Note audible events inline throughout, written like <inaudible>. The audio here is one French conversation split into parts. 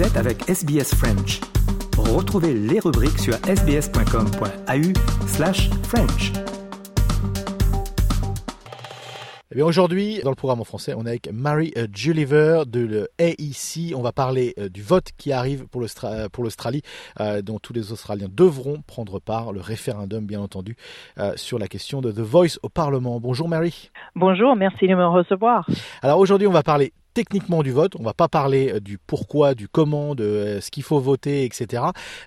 Vous êtes avec SBS French. Retrouvez les rubriques sur sbs.com.au slash French. Eh bien aujourd'hui, dans le programme en français, on est avec Mary euh, Julliver de l'AEC. On va parler euh, du vote qui arrive pour l'Australie, euh, dont tous les Australiens devront prendre part, le référendum bien entendu, sur la question de The Voice au Parlement. Bonjour Mary. Bonjour, merci de me recevoir. Alors aujourd'hui, on va parler techniquement du vote. On va pas parler du pourquoi, du comment, de ce qu'il faut voter, etc.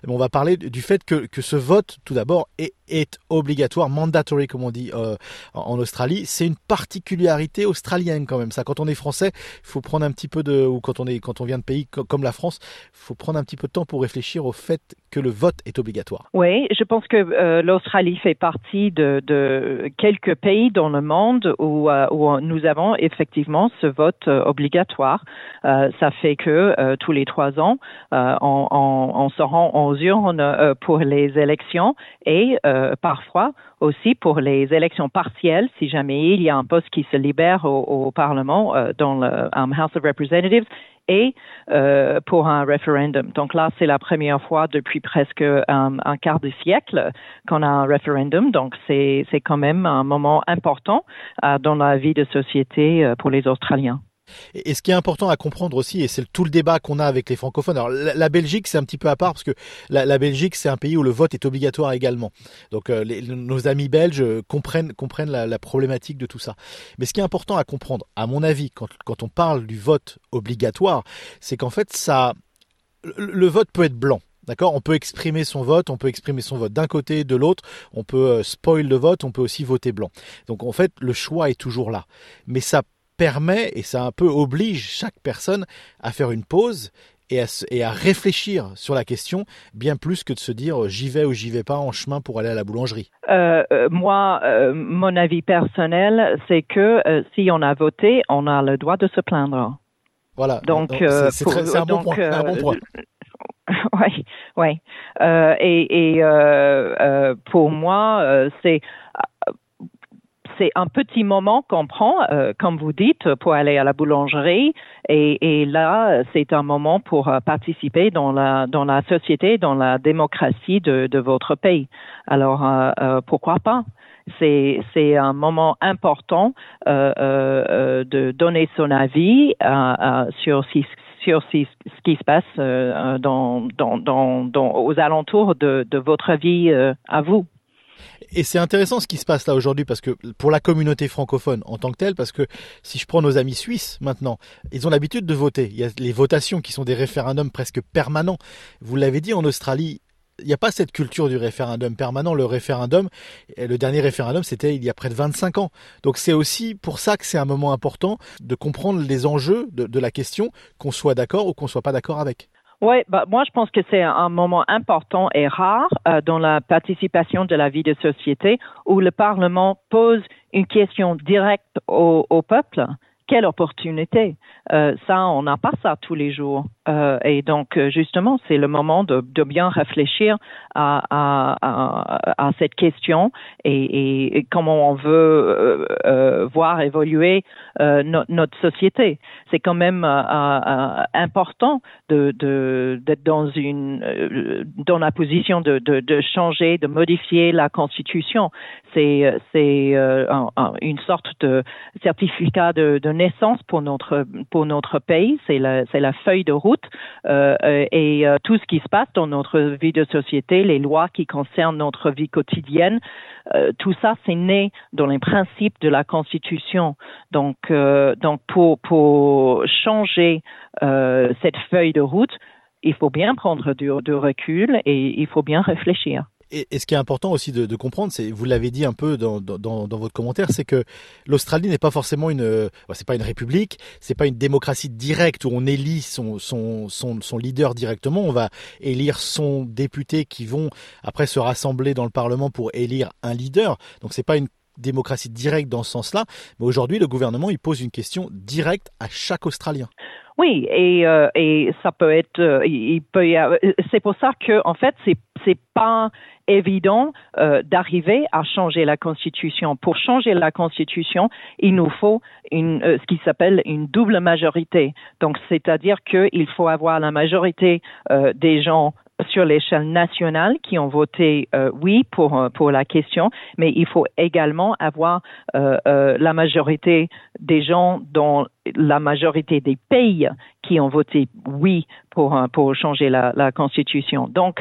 Mais on va parler du fait que, ce vote, tout d'abord, est est obligatoire, mandatory comme on dit euh, en Australie. C'est une particularité australienne quand même. Ça, quand on est français, il faut prendre un petit peu de, ou quand on est, quand on vient de pays comme la France, il faut prendre un petit peu de temps pour réfléchir au fait que le vote est obligatoire. Oui, je pense que euh, l'Australie fait partie de, quelques pays dans le monde où, euh, nous avons effectivement ce vote obligatoire. ça fait que tous les trois ans, on, se rend aux urnes pour les élections et euh, parfois aussi pour les élections partielles, si jamais il y a un poste qui se libère au, Parlement euh, dans le House of Representatives et euh, pour un référendum. Donc là, c'est la première fois depuis presque un, un quart de siècle qu'on a un référendum. Donc c'est quand même un moment important dans la vie de société pour les Australiens. Et, ce qui est important à comprendre aussi, et c'est tout le débat qu'on a avec les francophones, alors la, Belgique c'est un petit peu à part parce que la, Belgique c'est un pays où le vote est obligatoire également. Donc euh, nos amis belges euh, comprennent, la, problématique de tout ça. Mais ce qui est important à comprendre, à mon avis, quand, quand on parle du vote obligatoire, c'est qu'en fait ça, le, vote peut être blanc. D'accord? On peut exprimer son vote, on peut exprimer son vote d'un côté, de l'autre, on peut euh, spoil le vote, on peut aussi voter blanc. Donc en fait, le choix est toujours là. Mais ça permet, et ça un peu oblige chaque personne à faire une pause et à, et à, réfléchir sur la question, bien plus que de se dire j'y vais ou j'y vais pas en chemin pour aller à la boulangerie. Euh, euh moi, euh, mon avis personnel, c'est que euh, si on a voté, on a le droit de se plaindre. Voilà. Donc, c'est un, bon point. Un bon point. <laughs> Oui, oui. et, et pour moi, c'est c'est un petit moment qu'on prend, euh, comme vous dites, pour aller à la boulangerie. Et, et là, c'est un moment pour euh, participer dans la, dans la société, dans la démocratie de, de votre pays. Alors, euh, euh pourquoi pas? C'est, c'est un moment important euh, de donner son avis sur si sur ce qui se passe dans, dans, dans, aux alentours de, de votre vie à vous. Et c'est intéressant ce qui se passe là aujourd'hui parce que pour la communauté francophone en tant que telle, parce que si je prends nos amis suisses maintenant, ils ont l'habitude de voter. Il y a les votations qui sont des référendums presque permanents. Vous l'avez dit en Australie, il n'y a pas cette culture du référendum permanent. Le référendum, le dernier référendum, c'était il y a près de 25 ans. Donc c'est aussi pour ça que c'est un moment important de comprendre les enjeux de, de la question, qu'on soit d'accord ou qu'on soit pas d'accord avec. Oui, bah, moi je pense que c'est un moment important et rare euh, dans la participation de la vie de société où le Parlement pose une question directe au, au peuple. Quelle opportunité? Euh, Ça, on n'a pas ça tous les jours. Euh, et donc, euh, justement, c'est le moment de, bien réfléchir à, cette question et, comment on veut euh, voir évoluer notre société. C'est quand même important d'être dans la position de, changer, de modifier la Constitution. C'est une sorte de certificat de, naissance pour notre pays. C'est la feuille de route euh, euh, et euh, tout ce qui se passe dans notre vie de société, les lois qui concernent notre vie quotidienne, tout ça, c'est né dans les principes de la Constitution. Donc, donc pour, pour changer cette feuille de route, il faut bien prendre du, du recul et il faut bien réfléchir et, ce qui est important aussi de, comprendre, c'est, vous l'avez dit un peu dans, votre commentaire, c'est que l'Australie n'est pas forcément une, euh, c'est pas une république, c'est pas une démocratie directe où on élit son, son, son, leader directement. On va élire son député qui vont après se rassembler dans le Parlement pour élire un leader. Donc c'est pas une démocratie directe dans ce sens-là. Mais aujourd'hui, le gouvernement, il pose une question directe à chaque Australien. Oui, et, euh, et ça peut être, euh, il peut c'est pour ça que en fait c'est c'est pas évident euh, d'arriver à changer la constitution. Pour changer la constitution, il nous faut une euh, ce qui s'appelle une double majorité. Donc c'est-à-dire qu'il faut avoir la majorité euh, des gens sur l'échelle nationale qui ont voté oui pour pour la question, mais il faut également avoir la majorité des gens dans la majorité des pays qui ont voté oui pour changer la, constitution. Donc,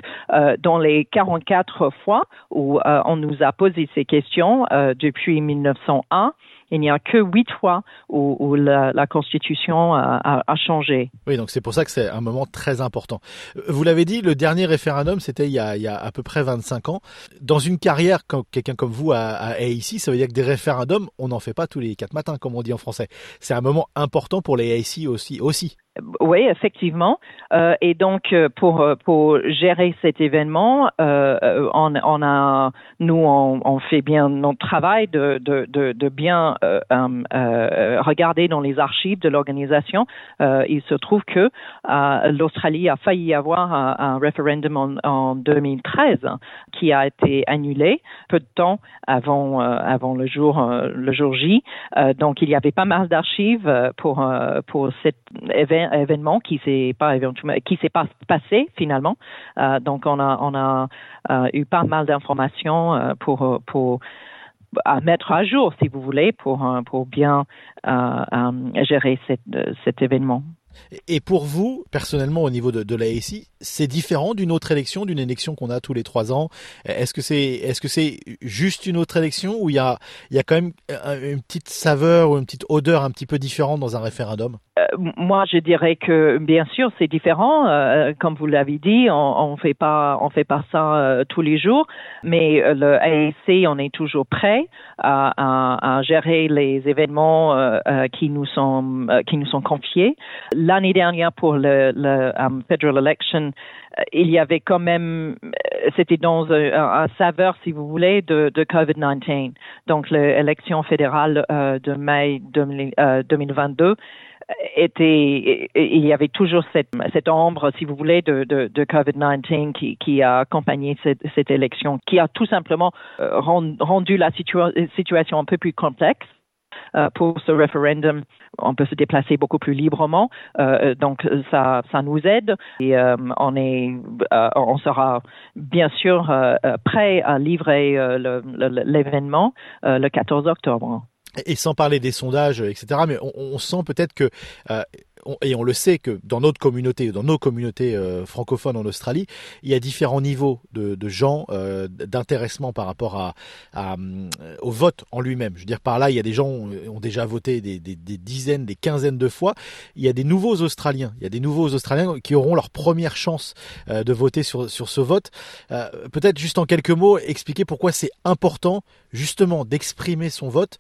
dans les 44 fois où on nous a posé ces questions depuis 1901, il n'y a que huit fois où, la, Constitution a, changé. Oui, donc c'est pour ça que c'est un moment très important. Vous l'avez dit, le dernier référendum, c'était il, y a à peu près 25 ans. Dans une carrière, quand quelqu'un comme vous a, ici, ça veut dire que des référendums, on n'en fait pas tous les quatre matins, comme on dit en français. C'est un moment important pour les AIC aussi. aussi. Oui, effectivement. Euh, et donc, euh, pour euh, pour gérer cet événement, on, a, nous, on, fait bien notre travail de bien euh, regarder dans les archives de l'organisation. il se trouve que l'Australie a failli avoir un, référendum en, en, 2013 qui a été annulé peu de temps avant le jour le jour J. donc, il y avait pas mal d'archives pour cet événement événement qui s'est pas qui s'est pas passé finalement. Euh, donc on a on a euh, eu pas mal d'informations euh, pour pour à mettre à jour, si vous voulez, pour pour bien gérer cet événement. Et pour vous, personnellement, au niveau de, de c'est différent d'une autre élection, d'une élection qu'on a tous les trois ans? Est-ce que c'est, est-ce que juste une autre élection ou il y a, il y a quand même une petite saveur ou une petite odeur un petit peu différente dans un référendum? Euh, Moi, je dirais que bien sûr, c'est différent. Euh, comme vous l'avez dit, on, on fait pas, fait pas ça euh, tous les jours, mais le ASC, on est toujours prêt à, à, à gérer les événements qui nous sont, qui nous sont confiés l'année dernière pour le, le um, federal election, euh, il y avait quand même, euh, c'était dans un, saveur, si vous voulez, de, de COVID-19. Donc, l'élection fédérale euh, de mai 2022 était, il y avait toujours cette, cette ombre, si vous voulez, de, de, de COVID-19 qui, qui a accompagné cette, cette, élection, qui a tout simplement rendu la situation un peu plus complexe. Euh, pour ce référendum, on peut se déplacer beaucoup plus librement. Euh, donc ça, ça nous aide et euh, on est, on sera bien sûr prêt à livrer l'événement le 14 octobre. Et sans parler des sondages, etc. Mais on, on sent peut-être que et on le sait que dans notre communauté, dans nos communautés euh, francophones en Australie, il y a différents niveaux de, gens euh, d'intéressement par rapport à, euh, au vote en lui-même. Je veux dire par là, il y a des gens qui ont déjà voté des, dizaines, des quinzaines de fois. Il y a des nouveaux Australiens, il y a des nouveaux Australiens qui auront leur première chance de voter sur, ce vote. Peut-être juste en quelques mots, expliquer pourquoi c'est important justement d'exprimer son vote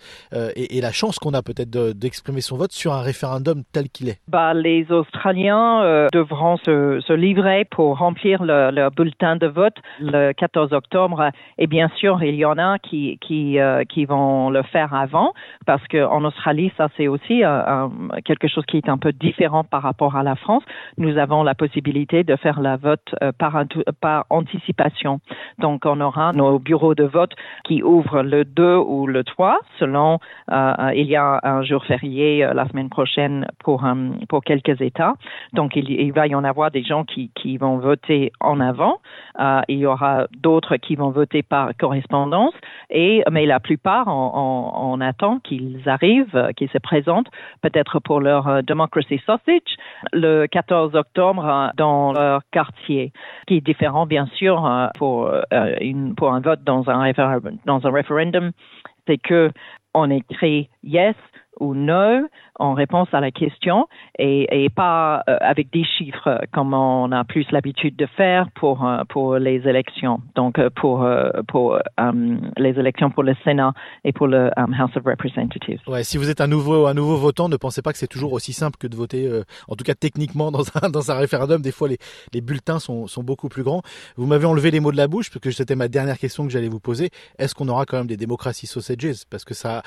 et, la chance qu'on a peut-être d'exprimer son vote sur un référendum tel qu'il est. Bah, les Australiens euh, devront se, se, livrer pour remplir le, leur bulletin de vote le 14 octobre. Et bien sûr, il y en a qui qui, euh, qui vont le faire avant, parce qu'en Australie, ça c'est aussi euh, quelque chose qui est un peu différent par rapport à la France. Nous avons la possibilité de faire la vote par, par anticipation. Donc, on aura nos bureaux de vote qui ouvrent le 2 ou le 3, selon il y a un jour férié la semaine prochaine pour un pour quelques États. Donc, il, va y en avoir des gens qui, vont voter en avant. Euh, il y aura d'autres qui vont voter par correspondance. Et, mais la plupart, on, on, attend qu'ils arrivent, euh, qu'ils se présentent, peut-être pour leur euh, Democracy Sausage, le 14 octobre dans leur quartier, qui est différent, bien sûr, pour, un vote dans un, dans un référendum c'est que on écrit yes ou no en réponse à la question et, pas euh, avec des chiffres comme on a plus l'habitude de faire pour euh, pour les élections. Donc euh, pour pour les élections pour le Sénat et pour le House of Representatives. Ouais, si vous êtes un nouveau un nouveau votant, ne pensez pas que c'est toujours aussi simple que de voter. en tout cas techniquement dans un dans un référendum, des fois les les bulletins sont sont beaucoup plus grands. Vous m'avez enlevé les mots de la bouche parce que c'était ma dernière question que j'allais vous poser. Est-ce qu'on aura quand même des démocraties sausages Parce que ça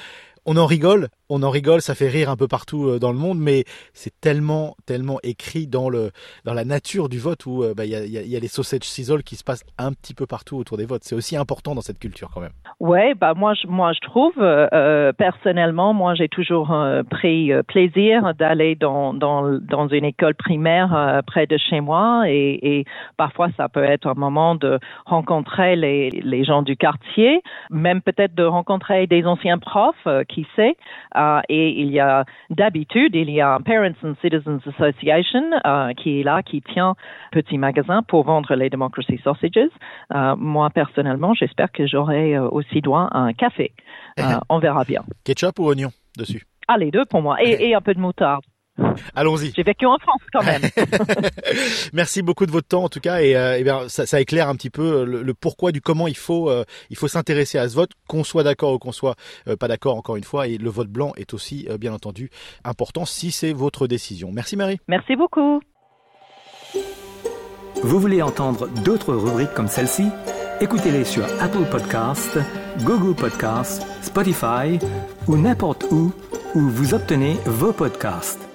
on en rigole, on en rigole, ça fait rire un peu partout euh, dans le monde, mais c'est tellement, tellement écrit dans le dans la nature du vote où euh, bah, il y, a, les sausage sizzle qui se passent un petit peu partout autour des votes. C'est aussi important dans cette culture quand même. Ouais, bah moi je moi je trouve euh, personnellement, moi j'ai toujours pris plaisir d'aller dans, dans une école primaire près de chez moi et, et, parfois ça peut être un moment de rencontrer les les gens du quartier, même peut-être de rencontrer des anciens profs qui sait. Euh, et il y a d'habitude, il y a Parents and Citizens Association euh, qui est là, qui tient petit magasin pour vendre les Democracy Sausages. Euh, moi, personnellement, j'espère que j'aurai aussi droit à un café. <laughs> on verra bien. Ketchup ou oignon dessus? Ah, les deux pour moi. Et, et un peu de moutarde. Allons-y. J'ai vécu en France quand même. <laughs> Merci beaucoup de votre temps en tout cas et, euh, bien ça, ça, éclaire un petit peu euh, le, pourquoi du comment il faut euh, il faut s'intéresser à ce vote, qu'on soit d'accord ou qu'on soit pas d'accord encore une fois et le vote blanc est aussi bien entendu important si c'est votre décision. Merci Marie. Merci beaucoup. Vous voulez entendre d'autres rubriques comme celle-ci? Écoutez-les sur Apple Podcasts, Google Podcasts, Spotify ou n'importe où où vous obtenez vos podcasts.